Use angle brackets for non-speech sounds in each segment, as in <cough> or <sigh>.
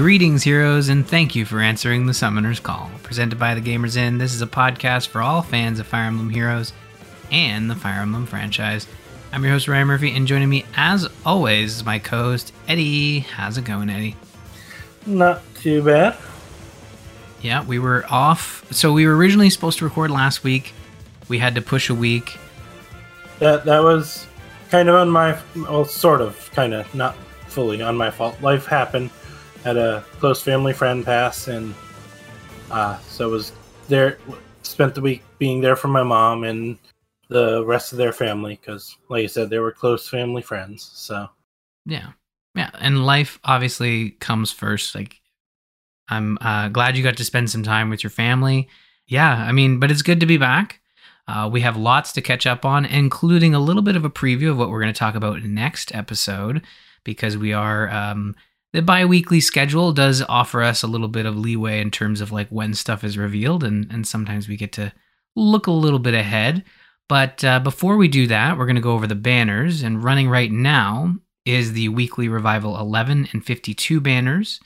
Greetings, heroes, and thank you for answering the Summoner's Call. Presented by the Gamers Inn, this is a podcast for all fans of Fire Emblem Heroes and the Fire Emblem franchise. I'm your host, Ryan Murphy, and joining me, as always, is my co host, Eddie. How's it going, Eddie? Not too bad. Yeah, we were off. So, we were originally supposed to record last week. We had to push a week. That that was kind of on my well, sort of, kind of, not fully on my fault. Life happened. Had a close family friend pass, and uh, so was there. Spent the week being there for my mom and the rest of their family because, like I said, they were close family friends. So Yeah. Yeah. And life obviously comes first. Like, I'm uh, glad you got to spend some time with your family. Yeah. I mean, but it's good to be back. Uh, we have lots to catch up on, including a little bit of a preview of what we're going to talk about next episode because we are. Um, the bi-weekly schedule does offer us a little bit of leeway in terms of like when stuff is revealed and and sometimes we get to look a little bit ahead. But uh, before we do that we're going to go over the banners and running right now is the weekly revival 11 and 52 banners.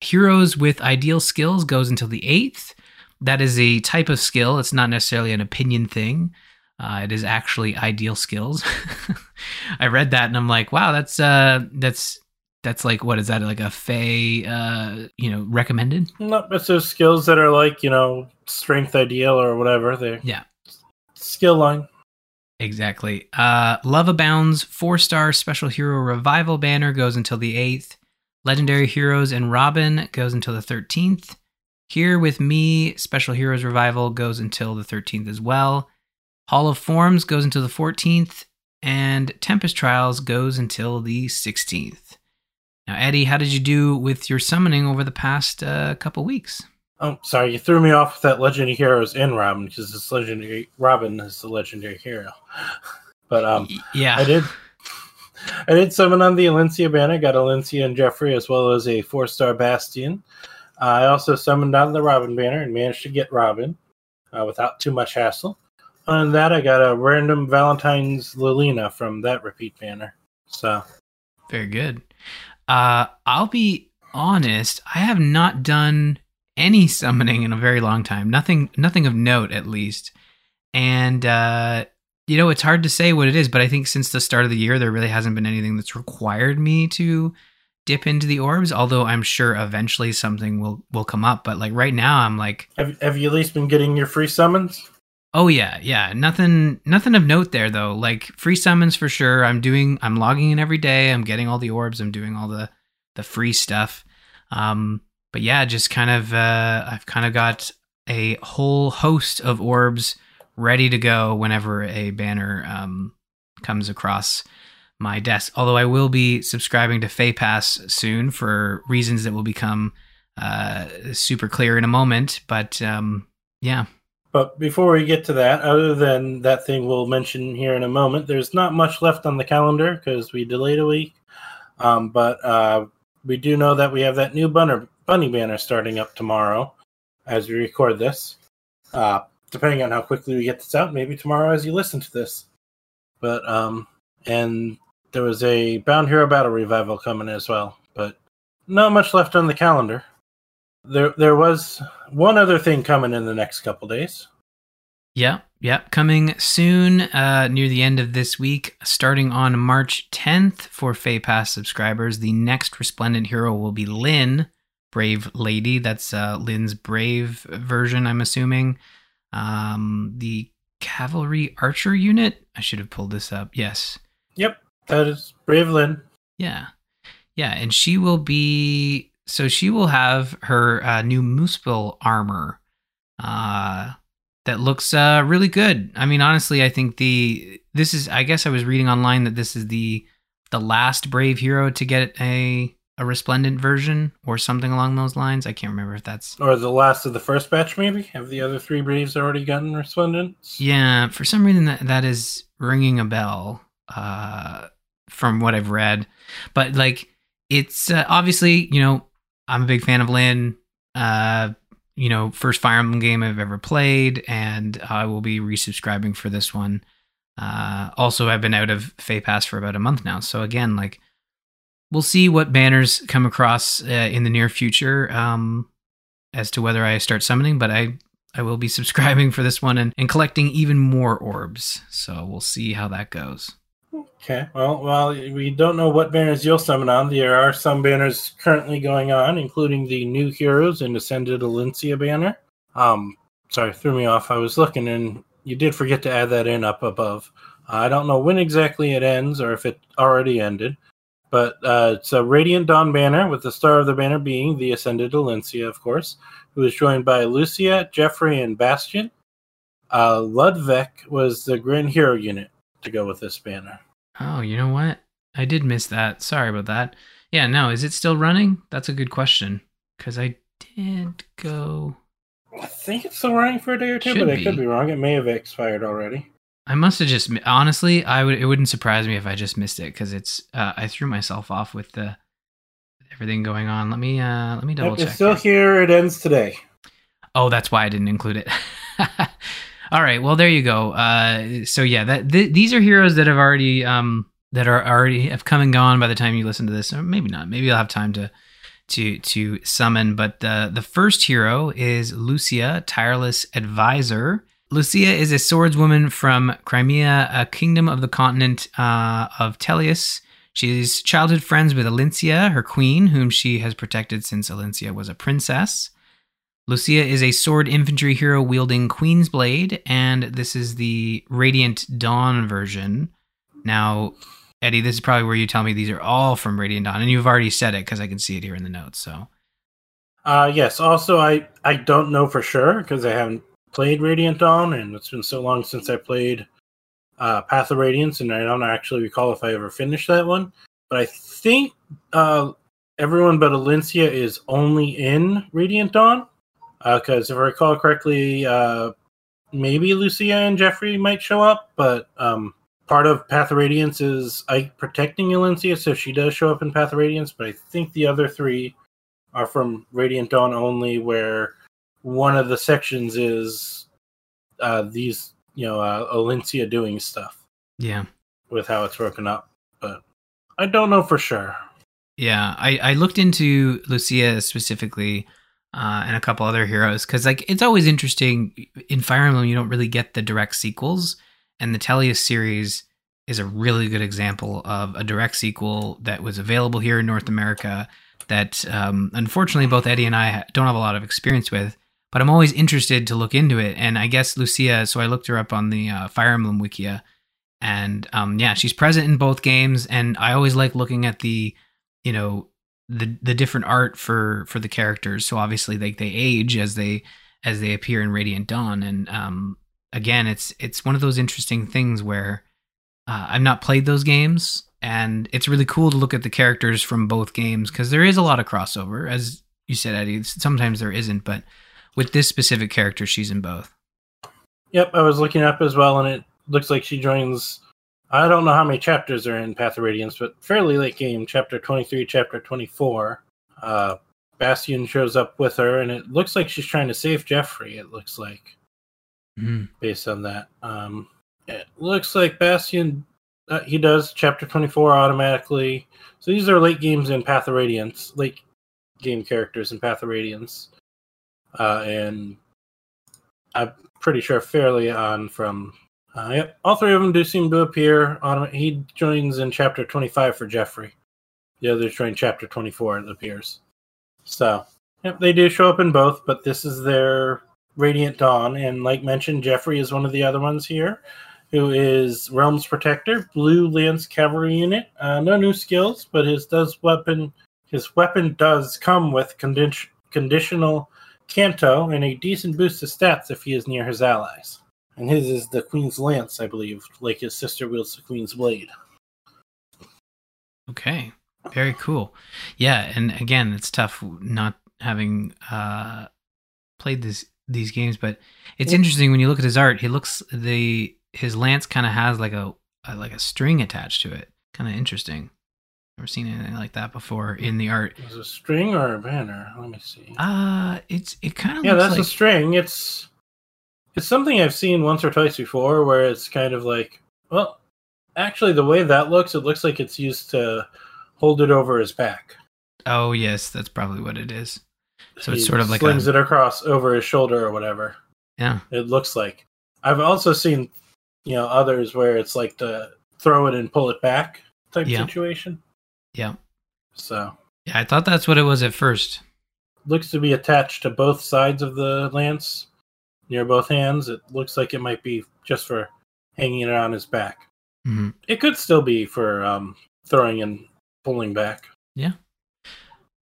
Heroes with ideal skills goes until the 8th that is a type of skill. It's not necessarily an opinion thing. Uh, it is actually ideal skills. <laughs> I read that and i'm like wow that's uh that's that's like what is that like a fey uh you know recommended? No, it's those skills that are like you know strength ideal or whatever. They yeah. Skill line. exactly. Uh love abounds four star special hero revival banner goes until the 8th legendary heroes and robin goes until the 13th here with me special heroes revival goes until the 13th as well. Hall of forms goes until the 14th and tempest trials goes until the 16th now eddie how did you do with your summoning over the past uh, couple weeks Oh, sorry, you threw me off with that legendary heroes in Robin because this legendary Robin is the legendary hero. <laughs> But um, yeah I did. I did summon on the Elincia banner. Got Elincia and Geoffrey as well as a four star Bastian. Uh, I also summoned on the Robin banner and managed to get Robin uh, without too much hassle. On that, I got a random Valentine's Lilina from that repeat banner. So Very good. Uh, I'll be honest. I have not done any summoning in a very long time. Nothing, nothing of note, at least. And uh, you know, it's hard to say what it is, but I think since the start of the year, there really hasn't been anything that's required me to dip into the orbs. Although I'm sure eventually something will will come up. But like right now, I'm like, have, have you at least been getting your free summons? Oh yeah, yeah. Nothing nothing of note there though. Like free summons for sure. I'm doing I'm logging in every day. I'm getting all the orbs. I'm doing all the the free stuff. Um but yeah, just kind of uh I've kind of got a whole host of orbs ready to go whenever a banner um comes across my desk. Although I will be subscribing to Feh Pass soon for reasons that will become uh super clear in a moment, but um yeah. But before we get to that, other than that thing we'll mention here in a moment, there's not much left on the calendar because we delayed a week. Um, but uh, we do know that we have that new bunner, bunny banner starting up tomorrow as we record this. Uh, depending on how quickly we get this out, maybe tomorrow as you listen to this. But um, and there was a Bound Hero Battle revival coming as well, but not much left on the calendar. There, there was one other thing coming in the next couple days. Yeah, yeah, coming soon, uh, near the end of this week, starting on March 10th for Feh Pass subscribers. The next Resplendent hero will be Lynn, Brave Lady. That's uh, Lynn's Brave version, I'm assuming. Um, the Cavalry Archer unit. I should have pulled this up. Yes. Yep, that is Brave Lynn. Yeah. Yeah, and she will be so she will have her uh, new Moospel armor uh that looks uh really good. I mean honestly, I think the this is I guess I was reading online that this is the the last brave hero to get a a resplendent version or something along those lines. I can't remember if that's Or the last of the first batch, maybe? Have the other three Braves already gotten Resplendents? Yeah, for some reason that that is ringing a bell uh from what I've read. But like it's uh, obviously, you know, I'm a big fan of Lynn. Uh you know, first Fire Emblem game I've ever played and I will be resubscribing for this one. Uh also I've been out of Feh Pass for about a month now. So again, like we'll see what banners come across uh, in the near future um, as to whether I start summoning. But I I will be <laughs> subscribing for this one and, and collecting even more orbs. So we'll see how that goes. Okay. Well, while we don't know what banners you'll summon on, there are some banners currently going on, including the new heroes and Ascended Elincia banner. Um, sorry, threw me off. I was looking and you did forget to add that in up above. I don't know when exactly it ends or if it already ended, but uh, it's a Radiant Dawn banner with the star of the banner being the Ascended Elincia, of course, who is joined by Lucia, Geoffrey, and Bastian. Uh, Ludwig was the Grand Hero unit to go with this banner. Oh, you know what? I did miss that. Sorry about that. Yeah, no, is it still running? That's a good question because I did go. I think it's still running for a day or two, Should but I be. could be wrong. It may have expired already. I must have just honestly. I would. It wouldn't surprise me if I just missed it because it's. Uh, I threw myself off with the everything going on. Let me. Uh, let me double Yep, check. it's still here. here. It ends today. Oh, that's why I didn't include it. <laughs> All right. Well, there you go. Uh, so yeah, that th- these are heroes that have already um, that are already have come and gone by the time you listen to this, or maybe not. Maybe I'll have time to to to summon. But the the first hero is Lucia, tireless advisor. Lucia is a swordswoman from Crimea, a kingdom of the continent uh, of Tellius. She's childhood friends with Elincia, her queen, whom she has protected since Elincia was a princess. Lucia is a sword infantry hero wielding Queen's Blade, and this is the Radiant Dawn version. Now, Eddie, this is probably where you tell me these are all from Radiant Dawn, and you've already said it because I can see it here in the notes. So, Uh, yes. Also, I I don't know for sure because I haven't played Radiant Dawn, and it's been so long since I played uh, Path of Radiance, and I don't actually recall if I ever finished that one. But I think uh, everyone but Elincia is only in Radiant Dawn because if I recall correctly, uh, maybe Lucia and Geoffrey might show up, but um, part of Path of Radiance is Ike protecting Elincia, so she does show up in Path of Radiance. But I think the other three are from Radiant Dawn only, where one of the sections is uh, these, you know, uh, Elincia doing stuff yeah. with how it's broken up. But I don't know for sure. Yeah, I, I looked into Lucia specifically uh, and a couple other heroes. Because like it's always interesting in Fire Emblem you don't really get the direct sequels and the Tellius series is a really good example of a direct sequel that was available here in North America that um, unfortunately both Eddie and I don't have a lot of experience with but I'm always interested to look into it. And I guess Lucia so I looked her up on the uh, Fire Emblem Wikia and um, yeah she's present in both games and I always like looking at the you know the the different art for for the characters. So obviously like they age as they as they appear in radiant dawn. And um again it's it's one of those interesting things where uh, i've not played those games. And it's really cool to look at the characters from both games because there is a lot of crossover as you said eddie. Sometimes there isn't but with this specific character she's in both. Yep, I was looking up as well, and it looks like she joins. I don't know how many chapters are in Path of Radiance, but fairly late game, chapter 23, chapter 24. Uh, Bastian shows up with her, and it looks like she's trying to save Geoffrey, it looks like, Mhm. based on that. Um, it looks like Bastian, uh, he does chapter 24 automatically. So these are late games in Path of Radiance, late game characters in Path of Radiance. Uh, and I'm pretty sure fairly on from. Uh, yep, all three of them do seem to appear. On he joins in chapter 25 for Geoffrey. The others join chapter 24. It appears. So, yep, they do show up in both, but this is their Radiant Dawn, and like mentioned, Geoffrey is one of the other ones here, who is Realms Protector, Blue Lance Cavalry unit. Uh, no new skills, but his does weapon his weapon does come with condi- conditional Canto and a decent boost to stats if he is near his allies. And his is the Queen's Lance, I believe, like his sister wields the Queen's Blade. Okay. Very cool. Yeah, and again, it's tough not having uh played this these games, but it's Yeah. interesting when you look at his art. He looks the his lance kind of has like a, a like a string attached to it. Kind of interesting. Never seen anything like that before in the art. Is a string or a banner? Let me see. Uh it's it kind of yeah, that's like a string. It's it's something I've seen once or twice before, where it's kind of like, well, actually, the way that looks, it looks like it's used to hold it over his back. Oh yes, that's probably what it is. So it's sort of like slings a it across over his shoulder or whatever. yeah. It looks like. I've also seen, you know, others where it's like to throw it and pull it back type Yeah. situation. Yeah. So Yeah, I thought that's what it was at first. looks to be attached to both sides of the lance near both hands. It looks like it might be just for hanging it on his back. hmm It could still be for um, throwing and pulling back. Yeah.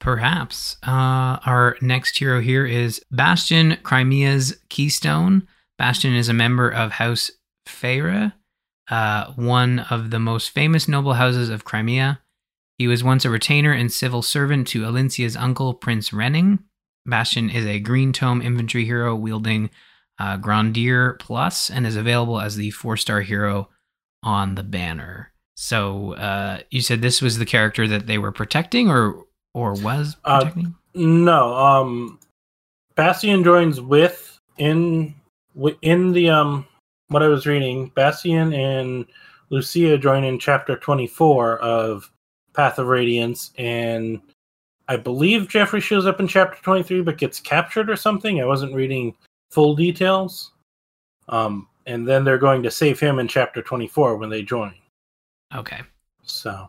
Perhaps. Uh, our next hero here is Bastian, Crimea's Keystone. Bastian is a member of House Feyre, uh, one of the most famous noble houses of Crimea. He was once a retainer and civil servant to Elincia's uncle, Prince Renning. Bastian is a green tome infantry hero wielding uh, Grandier Plus and is available as the four star hero on the banner. So uh, you said this was the character that they were protecting, or or was Uh, protecting? No, um, Bastian joins with in in the um what I was reading. Bastian and Lucia join in chapter twenty four of Path of Radiance, and I believe Geoffrey shows up in chapter twenty three, but gets captured or something. I wasn't reading full details. Um, and then they're going to save him in chapter twenty four when they join. okay, So.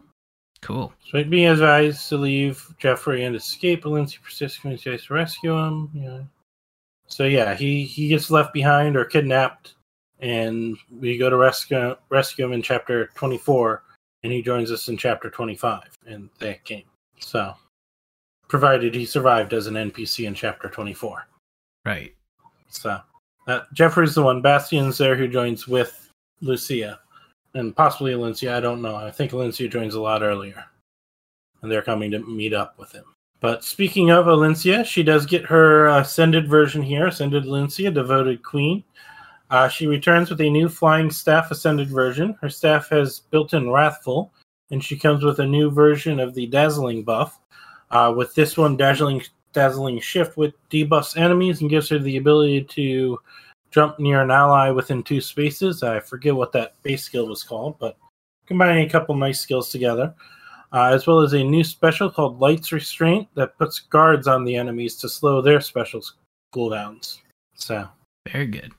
cool. So it being advised to leave Geoffrey and escape. Lindsay persists in to rescue him. Yeah. So yeah, he he gets left behind or kidnapped, and we go to rescue rescue him in chapter twenty four, and he joins us in chapter twenty five in that game. So, provided he survived as an NPC in chapter twenty four. Right. So that Geoffrey's the one. Bastian's there who joins with Lucia. And possibly Alicia, I don't know. I think Alicia joins a lot earlier. And they're coming to meet up with him. But speaking of Alicia, she does get her ascended version here, Ascended Alicia, Devoted Queen. Uh, she returns with a new Flying Staff Ascended version. Her staff has built in Wrathful, and she comes with a new version of the Dazzling buff. Uh, with this one, Dazzling dazzling shift with debuffs enemies and gives her the ability to jump near an ally within two spaces. I forget what that base skill was called, but combining a couple nice skills together. Uh, as well as a new special called Lights Restraint that puts guards on the enemies to slow their special cooldowns. So, Very good.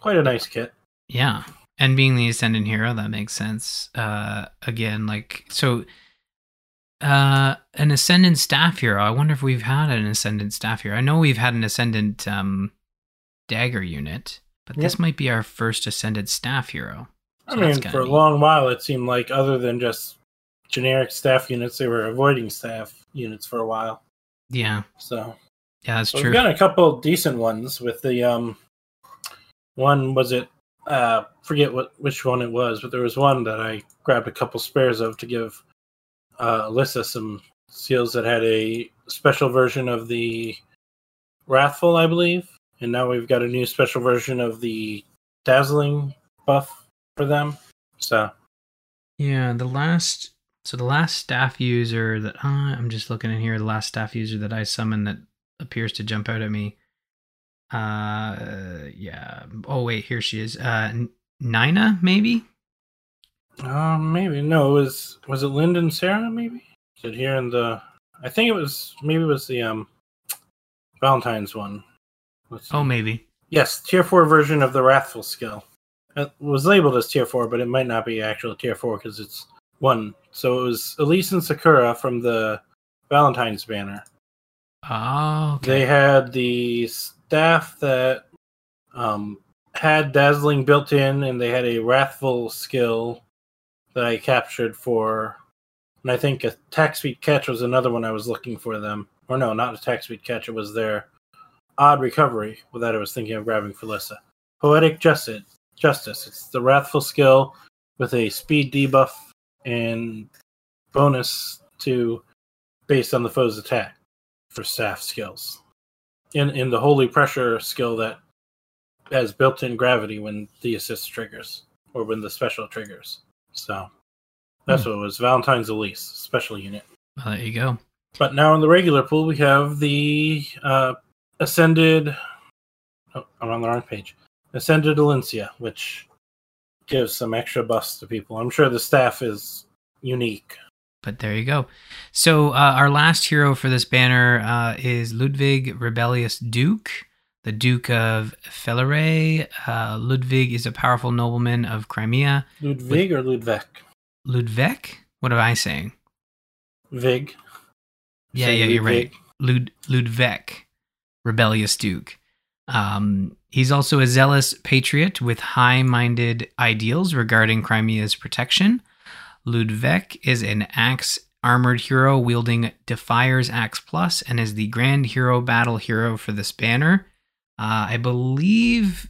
quite a nice kit. Yeah. And being the ascendant hero, that makes sense. Uh again, like so uh an ascendant staff hero. I wonder if we've had an ascendant staff hero. I know we've had an ascendant um dagger unit, but this might be our first ascendant staff hero. I So that's mean, for a long while, it seemed like other than just generic staff units, they were avoiding staff units for a while. Yeah. So, Yeah, that's So true. We've got a couple decent ones with the um one was it uh forget what which one it was, but there was one that I grabbed a couple spares of to give uh Alyssa some seals that had a special version of the Wrathful, I believe. And now we've got a new special version of the Dazzling buff for them. So Yeah, the last so the last staff user that uh, I'm just looking in here, the last staff user that I summoned that appears to jump out at me. Uh yeah. Oh wait, here she is. Uh Nina maybe? Um maybe no, it was was it Lyndon Sarah maybe? Is it here in the I think it was maybe it was the um Valentine's one. Let's see. Oh maybe. Yes, tier four version of the Wrathful skill. It was labeled as tier four, but it might not be actual tier four because it's one. So it was Elise and Sakura from the Valentine's banner. Oh okay. They had the staff that um, had dazzling built in, and they had a Wrathful skill that I captured for. And I think attack speed catch was another one I was looking for them. Or no, not attack speed catch. It was their odd recovery that I was thinking of grabbing for Lissa. Poetic justice. Justice. It's the wrathful skill with a speed debuff and bonus to based on the foe's attack for staff skills. In in the holy pressure skill that has built-in gravity when the assist triggers or when the special triggers. So that's what it was. Valentine's Elise special unit. Well, there you go. But now in the regular pool, we have the uh, Ascended. Oh, I'm on the wrong page. Ascended Elincia, which gives some extra buffs to people. I'm sure the staff is unique. but there you go. So uh, our last hero for this banner uh, is Ludwig Rebellious Duke, the Duke of Felirae. Uh, Ludwig is a powerful nobleman of Crimea. Ludwig or Ludwig? Ludwig? What am I saying? Vig. Yeah, Say yeah, you're right. Lud- Ludwig, rebellious duke. Um, he's also a zealous patriot with high-minded ideals regarding Crimea's protection. Ludwig is an axe armored hero wielding Defier's Axe Plus and is the grand hero battle hero for this banner. Uh, I believe,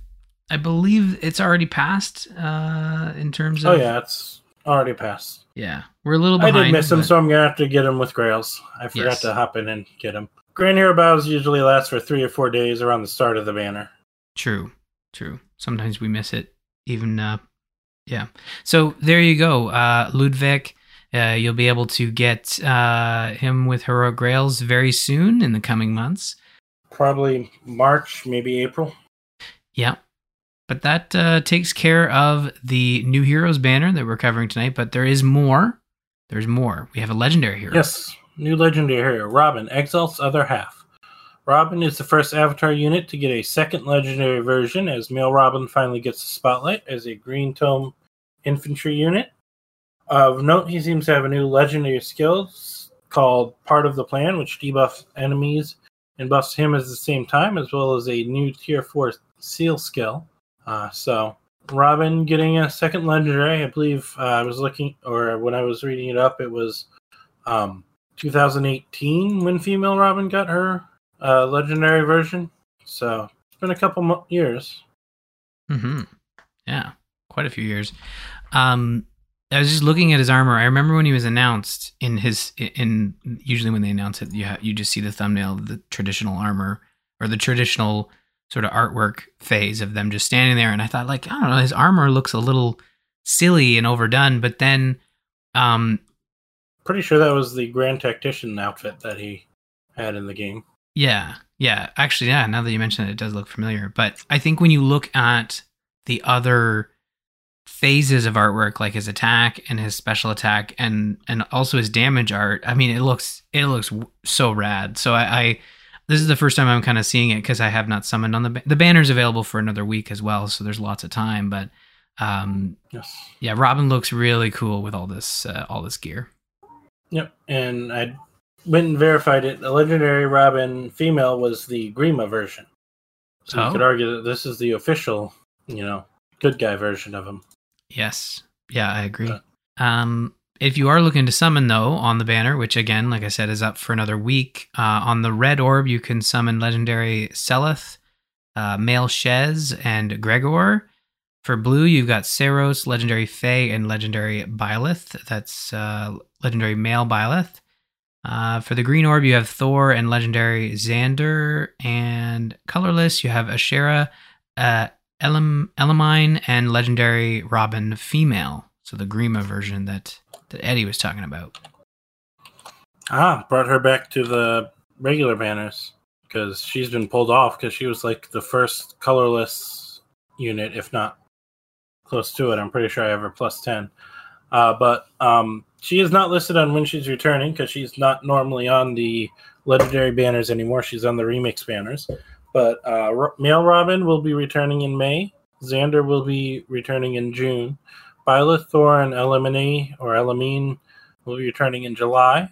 I believe it's already passed uh, in terms of. Oh yeah, it's already passed. yeah. We're a little I did miss him, but- so I'm gonna have to get him with Grails. I forgot Yes. to hop in and get him. Grand Hero Bows usually last for three or four days around the start of the banner. True, true. Sometimes we miss it. Even, uh, yeah. So there you go, uh, Ludwig. Uh, you'll be able to get uh, him with heroic grails very soon in the coming months. Probably March, maybe April. Yeah. But that uh, takes care of the new heroes banner that we're covering tonight. But there is more. There's more. We have a legendary hero. Yes, new legendary hero, Robin, Exalt's other half. Robin is the first Avatar unit to get a second legendary version, as male Robin finally gets the spotlight as a Green Tome infantry unit. Of note, he seems to have a new legendary skill called Part of the Plan, which debuffs enemies and buffs him at the same time, as well as a new Tier 4 Seal skill. Uh, so, Robin getting a second legendary, I believe uh, I was looking, or when I was reading it up, it was um, 2018 when female Robin got her uh, legendary version. So it's been a couple mo- years. hmm Yeah, quite a few years. Um, I was just looking at his armor. I remember when he was announced in his in usually when they announce it, you ha- you just see the thumbnail of the traditional armor or the traditional sort of artwork phase of them just standing there. And I thought, like, I don't know, his armor looks a little silly and overdone. But then, um, Pretty sure that was the Grand Tactician outfit that he had in the game. Yeah, yeah. Actually, yeah. Now that you mention it, it does look familiar. But I think when you look at the other phases of artwork, like his attack and his special attack, and and also his damage art, I mean, it looks it looks so rad. So I, I this is the first time I'm kind of seeing it because I have not summoned on the the banner's available for another week as well. So there's lots of time. But um, Yes. yeah, Robin looks really cool with all this uh, all this gear. Yep. And I went and verified it. The legendary Robin female was the Grima version. So Oh. you could argue that this is the official, you know, good guy version of him. Yes. Yeah, I agree. Yeah. Um, if you are looking to summon, though, on the banner, which again, like I said, is up for another week, uh, on the red orb, you can summon legendary Seliph, uh, male Shez, and Gregor. For blue, you've got Saros, legendary Fae, and legendary Byleth. That's uh, legendary male Byleth. Uh, for the green orb, you have Thor and legendary Xander. And colorless, you have Ashera, uh, Elam, Elamine, and legendary Robin female. So the Grima version that, that Eddie was talking about. Ah, brought her back to the regular banners because she's been pulled off because she was like the first colorless unit, if not close to it. I'm pretty sure I have her plus 10. Uh, but um, she is not listed on when she's returning because she's not normally on the legendary banners anymore. She's on the remix banners. But uh, male Robin will be returning in May. Xander will be returning in June. Violet, Thor, and Elimine or Elamine will be returning in July.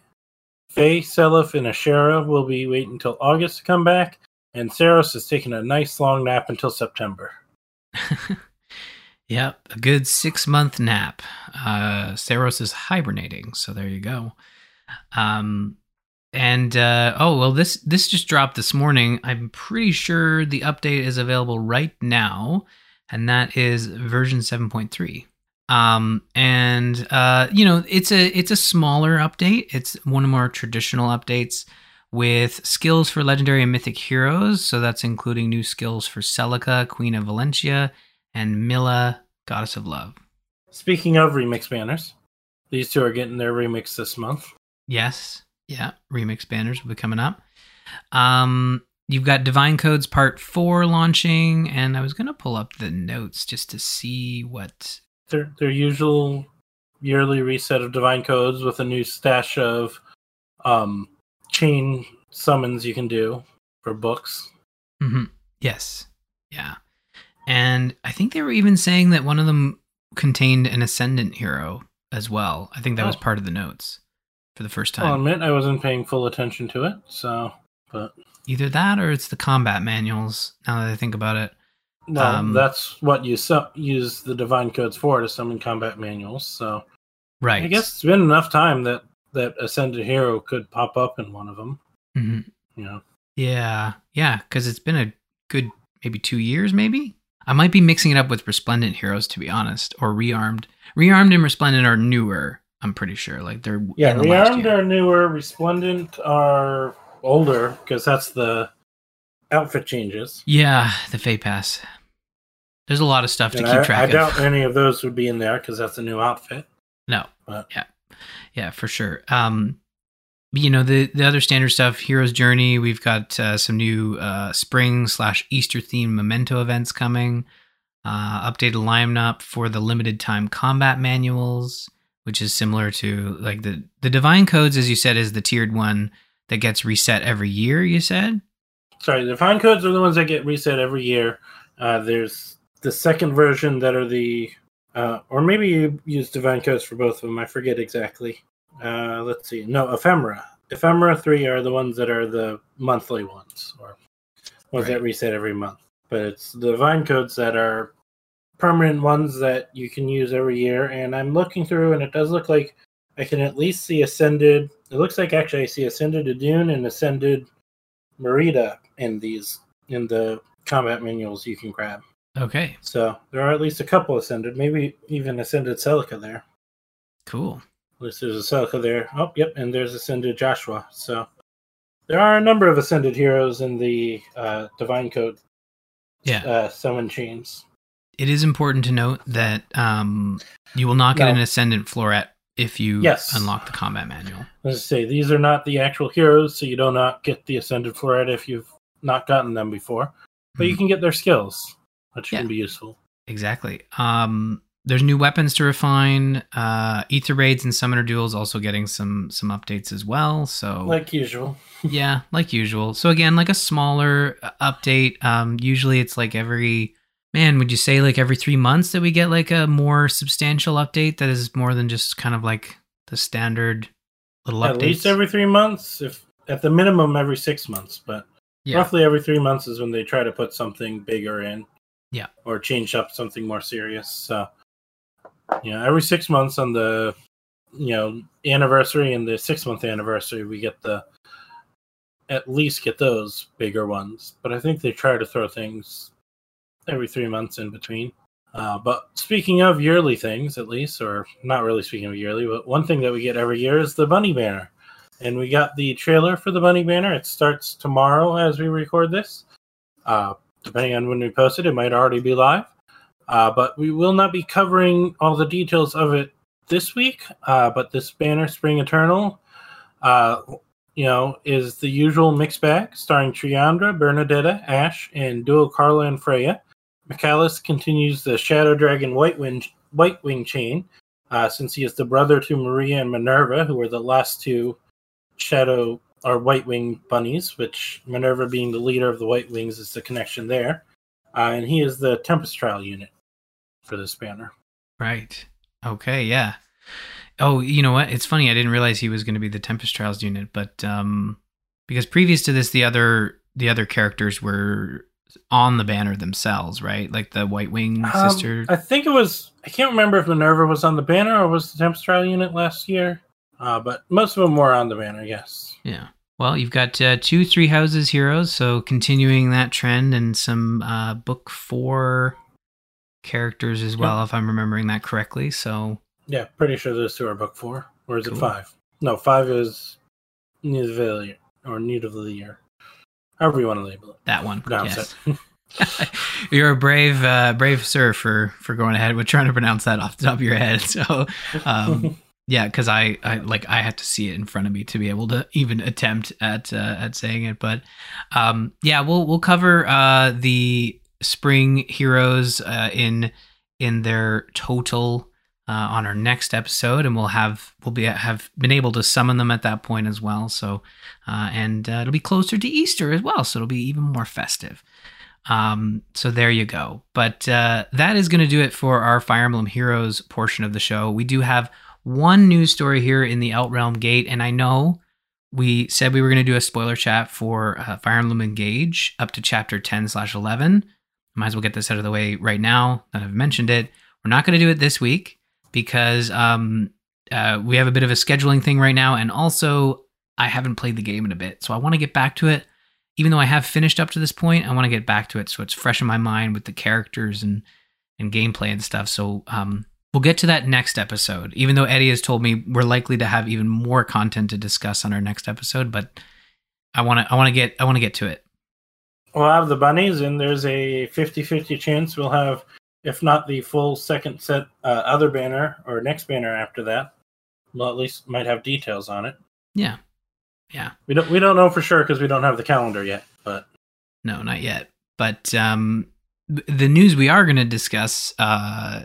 Fae, Seliph, and Ashera will be waiting until August to come back, and Saros is taking a nice long nap until September. <laughs> Yep, a good six month nap. Uh, Saros is hibernating, so there you go. Um, and uh, oh well, this this just dropped this morning. I'm pretty sure the update is available right now, and that is version seven point three. Um, and uh, you know, it's a it's a smaller update. It's one of more traditional updates with skills for legendary and mythic heroes. So that's including new skills for Celica, Queen of Valencia, and Mila, Goddess of Love. Speaking of remix banners, these two are getting their remix this month. Yes, yeah, remix banners will be coming up. Um, you've got Divine Codes Part Four launching, and I was gonna pull up the notes just to see what. Their their usual yearly reset of divine codes with a new stash of um, chain summons you can do for books. Mm-hmm. Yes. Yeah. And I think they were even saying that one of them contained an ascendant hero as well. I think that was Oh. part of the notes for the first time. I'll admit I wasn't paying full attention to it, so but Either that or it's the combat manuals. Now that I think about it. no, Um, that's what you su- use the divine codes for to summon combat manuals. So Right. I guess it's been enough time that that ascended hero could pop up in one of them. hmm You know, Yeah. Yeah. Because it's been a good maybe two years, maybe. I might be mixing it up with Resplendent heroes, to be honest, or Rearmed. Rearmed and Resplendent are newer. I'm pretty sure. Like they're yeah, the rearmed are newer, resplendent are older because that's the outfit changes. Yeah, the Feh Pass. There's a lot of stuff to And keep I, track I of. I doubt any of those would be in there because that's a new outfit. No. But- yeah. Yeah, for sure. Um you know, the the other standard stuff, Hero's Journey, we've got uh, some new uh spring slash Easter themed memento events coming. Uh updated lineup for the limited time combat manuals, which is similar to like the the divine codes, as you said, is the tiered one that gets reset every year, you said? Sorry, the divine codes are the ones that get reset every year. Uh, there's the second version that are the, uh, or maybe you use divine codes for both of them. I forget exactly. Uh, let's see. No, ephemera. Ephemera three are the ones that are the monthly ones, or ones Right. that reset every month. But it's the divine codes that are permanent ones that you can use every year. And I'm looking through, and it does look like I can at least see ascended. It looks like actually I see ascended Idunn and ascended Mareeta in these in the combat manuals you can grab. Okay. So there are at least a couple ascended, maybe even ascended Celica there. Cool. At least there's a Celica there. Oh, yep, and there's ascended Joshua. So there are a number of ascended heroes in the uh, Divine Code Yeah. uh, summon chains. It is important to note that um you will not get No. an ascendant floret if you Yes. unlock the combat manual. Let's say these are not the actual heroes, so you do not get the ascended Floret if you've not gotten them before. But you Mhm. can get their skills, which Yeah. can be useful. Exactly. Um, there's new weapons to refine. Uh, Ether raids and summoner duels also getting some some updates as well. So Like usual. <laughs> yeah, like usual. So again, like a smaller uh, update. Um, usually it's like every man. Would you say like every three months that we get like a more substantial update that is more than just kind of like the standard little At updates? least every three months, if at the minimum every six months, but yeah. roughly every three months is when they try to put something bigger in. Yeah. Or change up something more serious. So you know, every six months on the you know, anniversary and the six month anniversary we get the at least get those bigger ones. But I think they try to throw things every three months in between. Uh, but speaking of yearly things, at least, or not really speaking of yearly, but one thing that we get every year is the Bunny Banner. And we got the trailer for the Bunny Banner. It starts tomorrow as we record this. Uh, depending on when we post it, it might already be live. Uh, but we will not be covering all the details of it this week. Uh, but this banner, Spring Eternal, uh, you know, is the usual mixed bag, starring Triandra, Bernadetta, Ash, and duo Carla and Freya. Michalis continues the Shadow Dragon White Wing, White Wing chain, uh, since he is the brother to Maria and Minerva, who were the last two Shadow or White Wing bunnies, which Minerva being the leader of the White Wings is the connection there. Uh, and he is the Tempest Trial unit for this banner. Right. Okay. Yeah. Oh, you know what? It's funny. I didn't realize he was going to be the Tempest Trials unit, but um, because previous to this, the other the other characters were on the banner themselves, right? Like the White Wing Um, sister. I think it was. I can't remember if Minerva was on the banner or was the Tempest Trial unit last year. Uh, but most of them were on the banner, yes. yeah. Well, you've got uh, two Three Houses heroes, so continuing that trend, and some uh, book four characters as well, if I'm remembering that correctly. So Yeah, pretty sure those two are book four. Or is it five? No, five is Need of the Year or Need of the Year. However you want to label it. that one. Pronounce yes. it. <laughs> <laughs> You're a brave, uh, brave sir for for going ahead with trying to pronounce that off the top of your head. <laughs> So, um, yeah, because I, I like I had to see it in front of me to be able to even attempt at uh, at saying it. But um, yeah, we'll we'll cover uh, the spring heroes uh, in in their total uh, on our next episode, and we'll have we'll be have been able to summon them at that point as well. So, uh, and uh, it'll be closer to Easter as well, so it'll be even more festive. Um, so there you go. But uh, that is going to do it for our Fire Emblem Heroes portion of the show. We do have one news story here in the Outrealm Gate, and I know we said we were going to do a spoiler chat for uh, Fire Emblem Engage up to chapter 10 slash 11. Might as well get this out of the way right now that I've mentioned it. We're not going to do it this week because um, uh, we have a bit of a scheduling thing right now, and also I haven't played the game in a bit, so I want to get back to it. Even though I have finished up to this point, I want to get back to it so it's fresh in my mind with the characters and and gameplay and stuff. So um, we'll get to that next episode. Even though Eddie has told me we're likely to have even more content to discuss on our next episode, but I want to I want to get I want to get to it. We'll have the bunnies, and there's a 50-50 chance we'll have, if not the full second set, uh, other banner or next banner after that. Well, at least might have details on it. Yeah, yeah. We don't we don't know for sure because we don't have the calendar yet. But No, not yet. But um, the news we are going to discuss uh,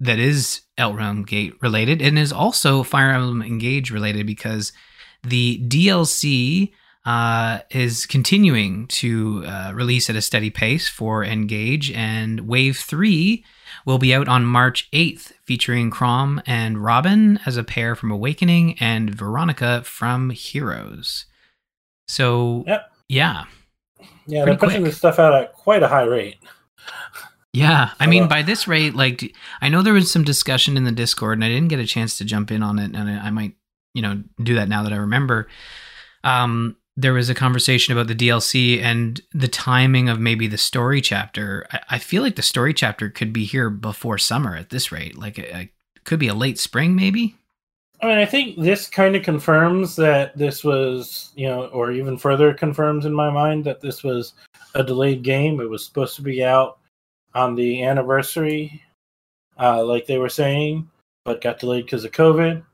that is Outrealm Gate related and is also Fire Emblem Engage related because the DLC uh, is continuing to uh, release at a steady pace for Engage, and Wave 3 will be out on March 8th, featuring Chrom and Robin as a pair from Awakening and Veronica from Heroes. So, Yep. yeah. yeah, they're pushing this stuff out at quite a high rate. Yeah, I mean, by this rate, like, I know there was some discussion in the Discord, and I didn't get a chance to jump in on it, and I might, you know, do that now that I remember. Um, there was a conversation about the DLC and the timing of maybe the story chapter. I, I feel like the story chapter could be here before summer at this rate. Like, it, it could be a late spring, maybe. I mean, I think this kind of confirms that this was, you know, or even further confirms in my mind that this was a delayed game. It was supposed to be out on the anniversary, uh, like they were saying, but got delayed because of COVID.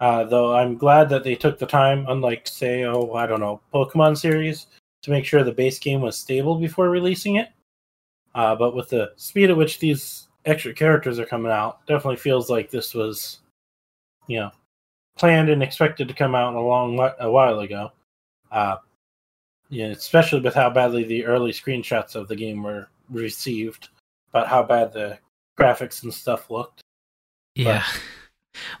Uh, though I'm glad that they took the time, unlike, say, oh, I don't know, Pokemon series, to make sure the base game was stable before releasing it. Uh, but with the speed at which these extra characters are coming out, definitely feels like this was, you know, planned and expected to come out a long a while ago. Uh, yeah, especially with how badly the early screenshots of the game were received, about how bad the graphics and stuff looked. Yeah.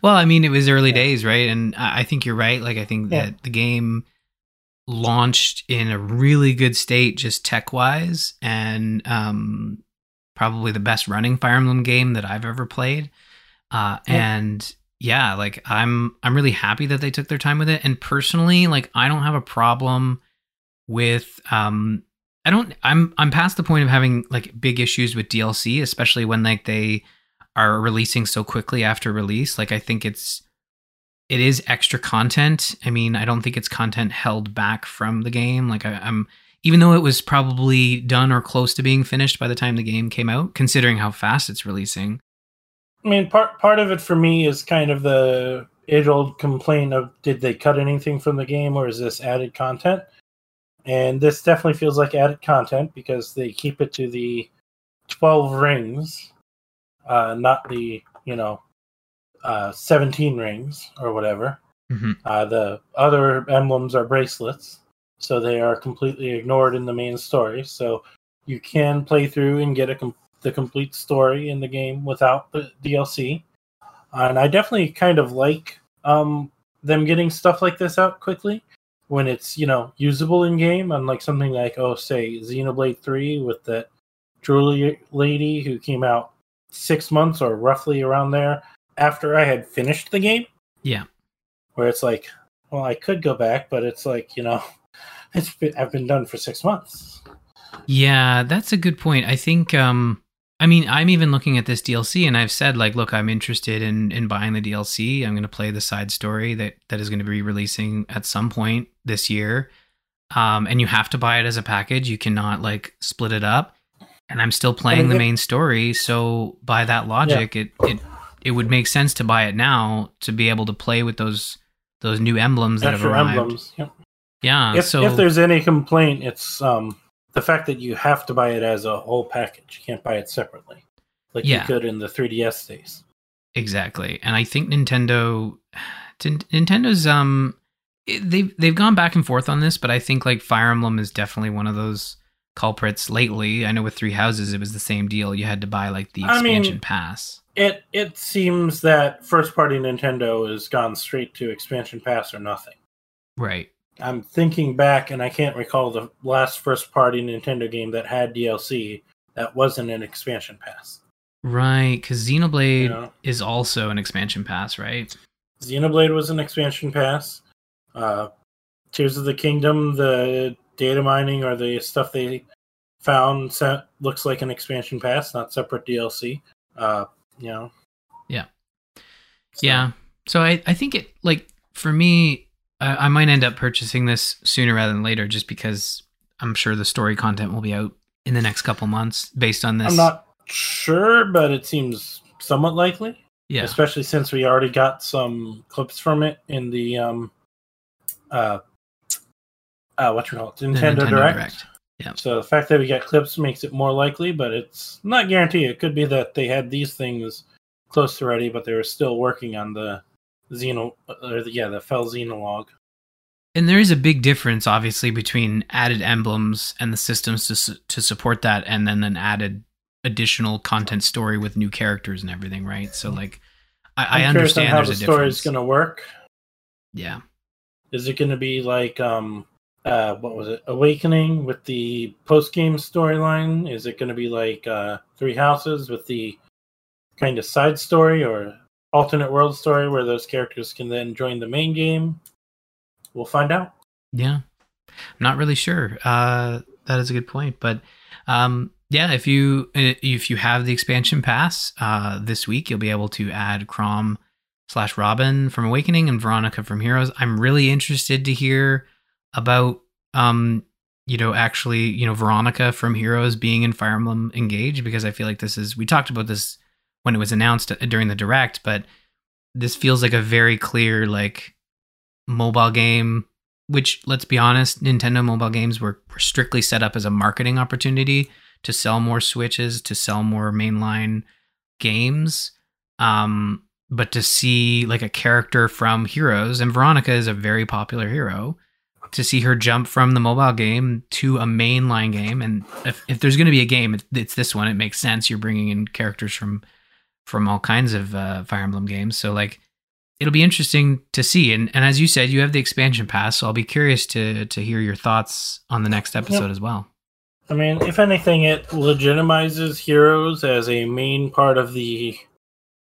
Well, I mean, it was early Yeah. days, right? And I think you're right. Like, I think Yeah. that the game launched in a really good state, just tech wise, and um, probably the best running Fire Emblem game that I've ever played. Uh, Yeah. And yeah, like I'm, I'm really happy that they took their time with it. And personally, like I don't have a problem with, um, I don't, I'm, I'm past the point of having like big issues with DLC, especially when like they are releasing so quickly after release. Like I think it's it is extra content. I mean, I don't think it's content held back from the game. Like I, I'm even though it was probably done or close to being finished by the time the game came out, considering how fast it's releasing. I mean, part part of it for me is kind of the age old complaint of did they cut anything from the game or is this added content? And this definitely feels like added content because they keep it to the twelve rings, uh, not the you know uh, seventeen rings or whatever. Mhm. Uh, the other emblems are bracelets, so they are completely ignored in the main story. So you can play through and get a com- the complete story in the game without the DLC. And I definitely kind of like um, them getting stuff like this out quickly when it's you know usable in game, unlike something like oh say Xenoblade Three with that Julie lady who came out six months or roughly around there after I had finished the game Yeah. where it's like, well, I could go back, but it's like, you know, <laughs> it's been, I've been done for six months. Yeah, that's a good point. I think um I mean, I'm even looking at this DLC and I've said like, look, I'm interested in in buying the DLC. I'm going to play the side story that that is going to be releasing at some point this year. Um and you have to buy it as a package. You cannot like split it up. And I'm still playing mean, the main story, so by that logic, it it it would make sense to buy it now to be able to play with those those new emblems that have Extra arrived. emblems. Yep. Yeah, if, so if there's any complaint, it's um, the fact that you have to buy it as a whole package. You can't buy it separately, like Yeah. you could in the 3DS days. Exactly. And I think Nintendo <sighs> Nintendo's um they've they've gone back and forth on this, but I think like Fire Emblem is definitely one of those culprits lately. I know with Three Houses it was the same deal. You had to buy like the I mean- expansion pass. It it seems that first party Nintendo has gone straight to expansion pass or nothing. Right. I'm thinking back and I can't recall the last first party Nintendo game that had DLC that wasn't an expansion pass. Right, cuz Xenoblade You know? is also an expansion pass, right? Xenoblade was an expansion pass. Uh, Tears of the Kingdom, the data mining or the stuff they found set, looks like an expansion pass, not separate DLC. Uh, you know. Yeah. So, Yeah. So I, I think it like for me, I, I might end up purchasing this sooner rather than later, just because I'm sure the story content will be out in the next couple months based on this. I'm not sure, but it seems somewhat likely. yeah, Especially since we already got some clips from it in the um, uh, uh, what you call it, the Nintendo, Direct. Yeah. So the fact that we got clips makes it more likely, but it's not guaranteed. It could be that they had these things close to ready, but they were still working on the Xeno, or the, yeah, the Fell Xenologue. And there is a big difference, obviously, between added emblems and the systems to to support that, and then an added additional content story with new characters and everything, right? So, like, I, I I'm curious on understand how there's the a story difference. is going to work. yeah, Is it going to be like um, uh, what was it, Awakening with the post game storyline? Is it going to be like uh, Three Houses with the kind of side story or alternate world story where those characters can then join the main game? We'll find out. Yeah. I'm not really sure. Uh, that is a good point. But um, yeah, if you if you have the expansion pass uh, this week, you'll be able to add Chrom slash Robin from Awakening and Veronica from Heroes. I'm really interested to hear about um, you know actually you know Veronica from Heroes being in Fire Emblem Engage because I feel like this is we talked about this when it was announced during the direct, but this feels like a very clear like mobile game which let's be honest nintendo mobile games were, were strictly set up as a marketing opportunity to sell more switches to sell more mainline games um but to see like a character from heroes and veronica is a very popular hero to see her jump from the mobile game to a mainline game and if, if there's going to be a game it, it's this one it makes sense you're bringing in characters from from all kinds of uh, fire emblem games so like it'll be interesting to see. And and as you said, you have the expansion pass, so I'll be curious to to hear your thoughts on the next episode Yep. as well. I mean, if anything, it legitimizes heroes as a main part of the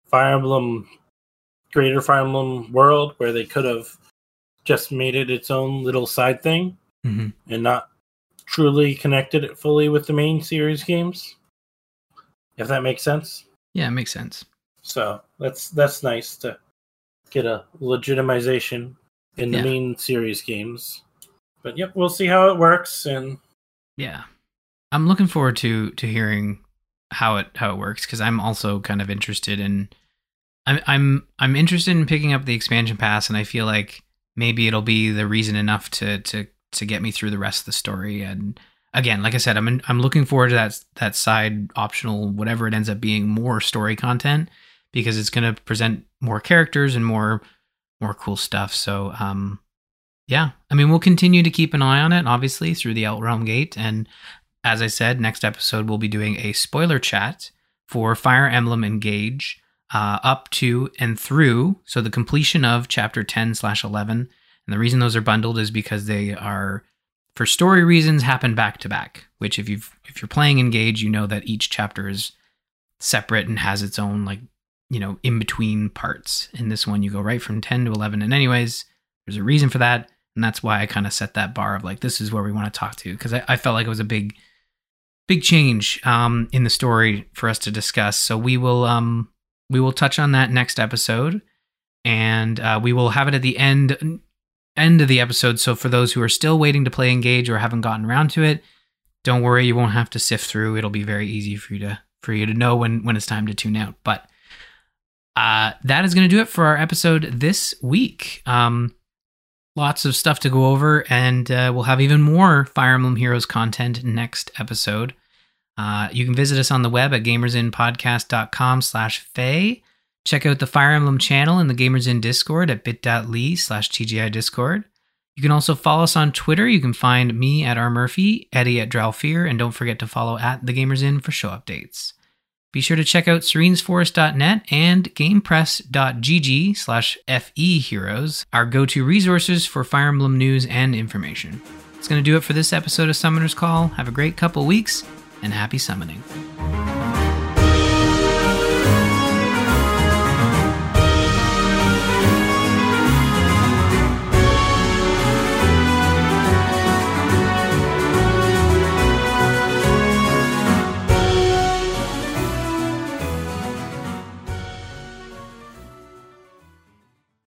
Fire Emblem, greater Fire Emblem world, where they could have just made it its own little side thing Mm-hmm. and not truly connected it fully with the main series games. If that makes sense. Yeah, it makes sense. So that's that's nice to get a legitimization in the Yeah. main series games. But yep, we'll see how it works and Yeah, I'm looking forward to to hearing how it how it works because I'm also kind of interested in. I'm I'm I'm interested in picking up the expansion pass, and I feel like maybe it'll be the reason enough to to to get me through the rest of the story. And again, like I said, I'm in, I'm looking forward to that that side optional whatever it ends up being more story content because it's going to present more characters and more more cool stuff. So um yeah, I mean we'll continue to keep an eye on it obviously through the Outrealm Gate and as I said, next episode we'll be doing a spoiler chat for Fire Emblem Engage uh, up to and through, so the completion of chapter 10 slash 11. And the reason those are bundled is because they are, for story reasons, happen back to back. Which, if you've if you're playing Engage, you know that each chapter is separate and has its own like you know in between parts. In this one, you go right from 10 to 11. And anyways, there's a reason for that, and that's why I kind of set that bar of like this is where we want to talk to because I, I felt like it was a big big change um, in the story for us to discuss. So we will um, we will touch on that next episode, and uh, we will have it at the end end of the episode. So for those who are still waiting to play Engage or haven't gotten around to it, don't worry, you won't have to sift through. It'll be very easy for you to for you to know when when it's time to tune out. But uh, that is going to do it for our episode this week. Um, lots of stuff to go over, and uh, we'll have even more Fire Emblem Heroes content next episode. Uh, you can visit us on the web at gamersinpodcast.com slash Fae. Check out the Fire Emblem channel in the Gamers Inn Discord at bit.ly slash TGI Discord. You can also follow us on Twitter. You can find me at R. Murphy, Eddie at Drowfear, and don't forget to follow at the Gamers Inn for show updates. Be sure to check out serenesforest.net and gamepress.gg slash FE Heroes, our go-to resources for Fire Emblem news and information. It's going to do it for this episode of Summoner's Call. Have a great couple weeks, and happy summoning.